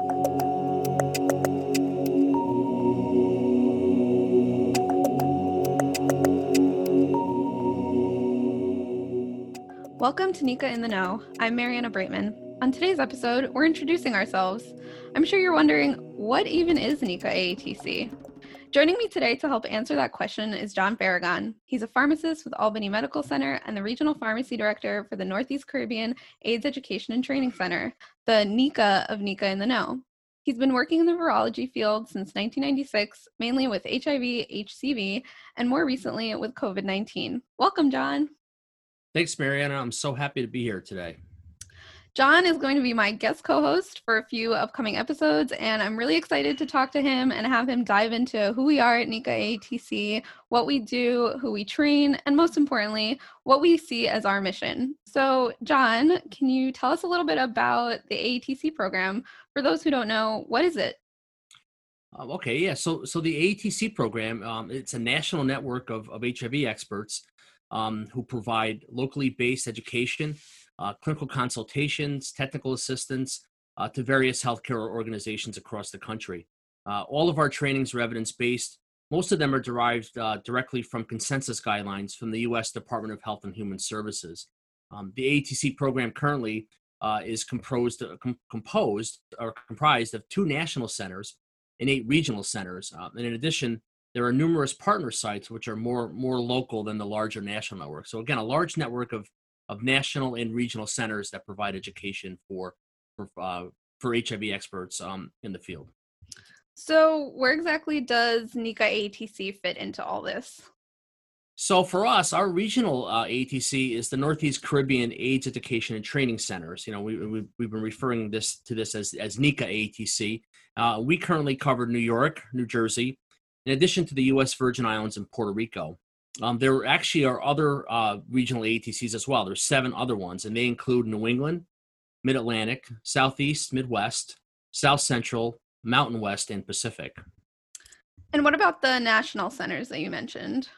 Welcome to NECA in the Know. I'm Mariana Breitman. On today's episode, we're introducing ourselves. I'm sure you're wondering, what even is NECA AETC? Joining me today to help answer that question is John Faragon. He's a pharmacist with Albany Medical Center and the Regional Pharmacy Director for the Northeast Caribbean AIDS Education and Training Center, the NECA of NECA in the Know. He's been working in the virology field since 1996, mainly with HIV, HCV, and more recently with COVID 19. Welcome, John. Thanks, Mariana. I'm so happy to be here today. John is going to be my guest co host for a few upcoming episodes, and I'm really excited to talk to him and have him dive into who we are at NECA AETC, what we do, who we train, and most importantly, what we see as our mission. So, John, can you tell us a little bit about the AETC program? For those who don't know, what is it? Um, okay, yeah. So, so the AETC program, um, it's a national network of, of HIV experts um, who provide locally based education, uh, clinical consultations, technical assistance uh, to various healthcare organizations across the country. Uh, all of our trainings are evidence based. Most of them are derived uh, directly from consensus guidelines from the U.S. Department of Health and Human Services. Um, the ATC program currently uh, is composed, com- composed or comprised of two national centers and eight regional centers. and in addition, there are numerous partner sites which are more more local than the larger national network. So again, a large network of of national and regional centers that provide education for for uh, for HIV experts um, in the field. So, where exactly does NECA ATC fit into all this? So, for us, our regional uh, ATC is the Northeast Caribbean AIDS Education and Training Centers. You know, we, we, have been referring this to this as, as NICA ATC. Uh, we currently cover New York, New Jersey, in addition to the U.S. Virgin Islands and Puerto Rico. Um, there actually are other uh, regional ATCs as well. There's seven other ones, and they include New England, Mid Atlantic, Southeast, Midwest, South Central, Mountain West, and Pacific. And what about the national centers that you mentioned?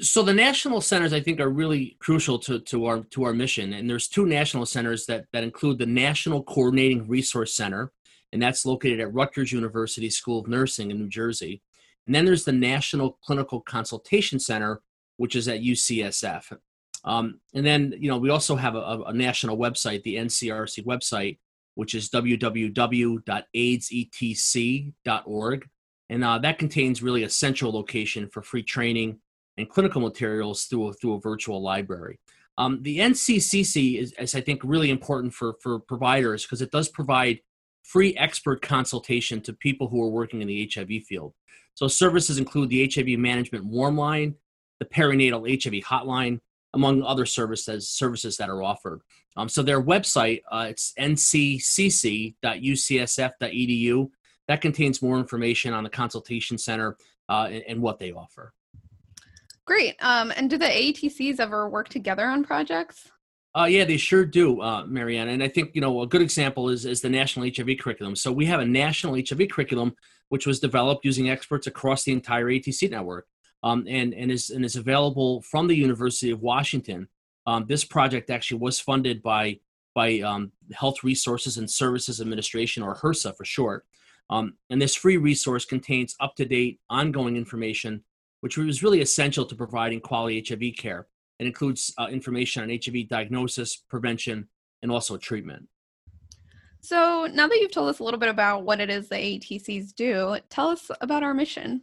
So the national centers, I think, are really crucial to, to our to our mission. And there's two national centers that that include the National Coordinating Resource Center, and that's located at Rutgers University School of Nursing in New Jersey. And then there's the National Clinical Consultation Center, which is at UCSF. Um, and then, you know, we also have a, a, national website, the NCRC website, which is www.aidsetc.org. And uh, that contains really a central location for free training and clinical materials through a, through a virtual library. Um, the NCCC is, is, I think, really important for, for providers because it does provide free expert consultation to people who are working in the HIV field. So services include the HIV management warm line, the perinatal HIV hotline, among other services services that are offered. Um, so their website, uh, it's nccc.ucsf.edu. That contains more information on the consultation center uh, and, and, what they offer. Great. Um, and do the ATCs ever work together on projects? Uh, yeah, they sure do, uh. And I think you know a good example is is the national HIV curriculum. So we have a national HIV curriculum which was developed using experts across the entire ATC network um, and, and, is, and is available from the University of Washington. Um, this project actually was funded by, by um, Health Resources and Services Administration, or HRSA for short. Um, and this free resource contains up to date, ongoing information, which was really essential to providing quality HIV care. It includes uh, information on HIV diagnosis, prevention, and also treatment. So now that you've told us a little bit about what it is the ATCs do, tell us about our mission.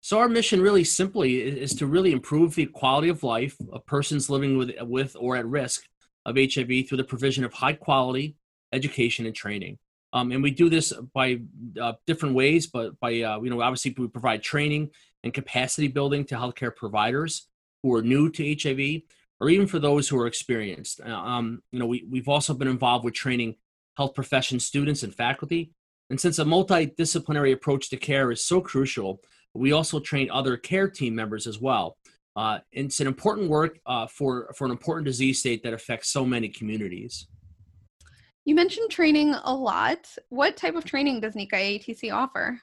So our mission really simply is to really improve the quality of life of persons living with, with or at risk of HIV through the provision of high quality education and training. Um, and we do this by uh, different ways, but by, uh, you know, obviously we provide training and capacity building to healthcare providers who are new to HIV or even for those who are experienced. Uh, um, you know, we, we've also been involved with training health profession students and faculty. And since a multidisciplinary approach to care is so crucial, we also train other care team members as well. Uh, it's an important work uh, for, for an important disease state that affects so many communities. You mentioned training a lot. What type of training does NECA ATC offer?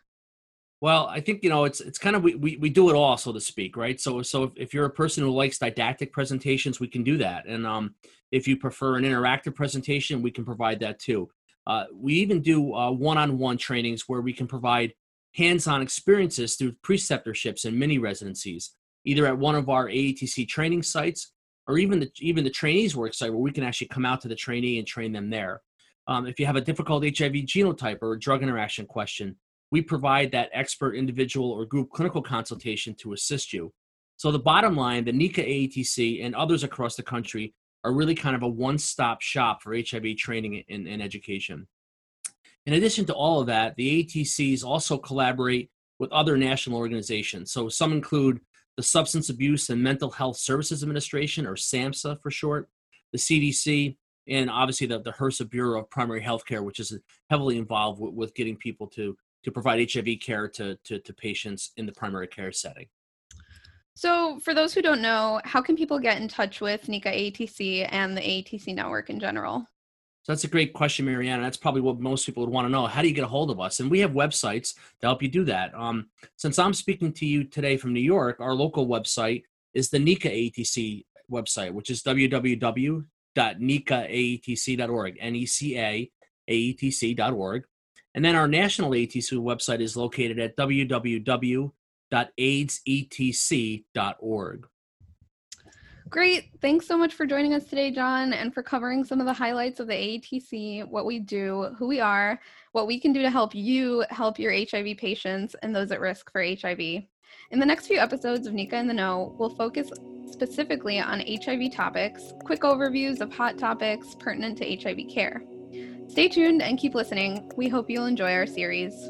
Well, I think you know it's it's kind of we, we, we do it all, so to speak, right? So so if, if you're a person who likes didactic presentations, we can do that, and um, if you prefer an interactive presentation, we can provide that too. Uh, we even do uh, one-on-one trainings where we can provide hands-on experiences through preceptorships and mini residencies, either at one of our AETC training sites or even the even the trainees work site where we can actually come out to the trainee and train them there. Um, if you have a difficult HIV genotype or a drug interaction question, we provide that expert individual or group clinical consultation to assist you. So the bottom line, the NECA AETC and others across the country are really kind of a one-stop shop for HIV training and, and education. In addition to all of that, the ATCs also collaborate with other national organizations. So some include the Substance Abuse and Mental Health Services Administration, or SAMHSA for short, the CDC, and obviously the, the HRSA Bureau of Primary Health Care, which is heavily involved with, with getting people to, to provide HIV care to, to, to patients in the primary care setting. So, for those who don't know, how can people get in touch with NECA ATC and the ATC network in general? So that's a great question, Mariana. That's probably what most people would want to know. How do you get a hold of us? And we have websites to help you do that. Um, since I'm speaking to you today from New York, our local website is the NECA ATC website, which is www.necaaetc.org, N-E-C-A A-E-T-C.org. And then our national ATC website is located at www.aidsetc.org. Great. Thanks so much for joining us today, John, and for covering some of the highlights of the AETC, what we do, who we are, what we can do to help you help your HIV patients and those at risk for HIV. In the next few episodes of NECA in the Know, we'll focus specifically on HIV topics, quick overviews of hot topics pertinent to HIV care. Stay tuned and keep listening. We hope you'll enjoy our series.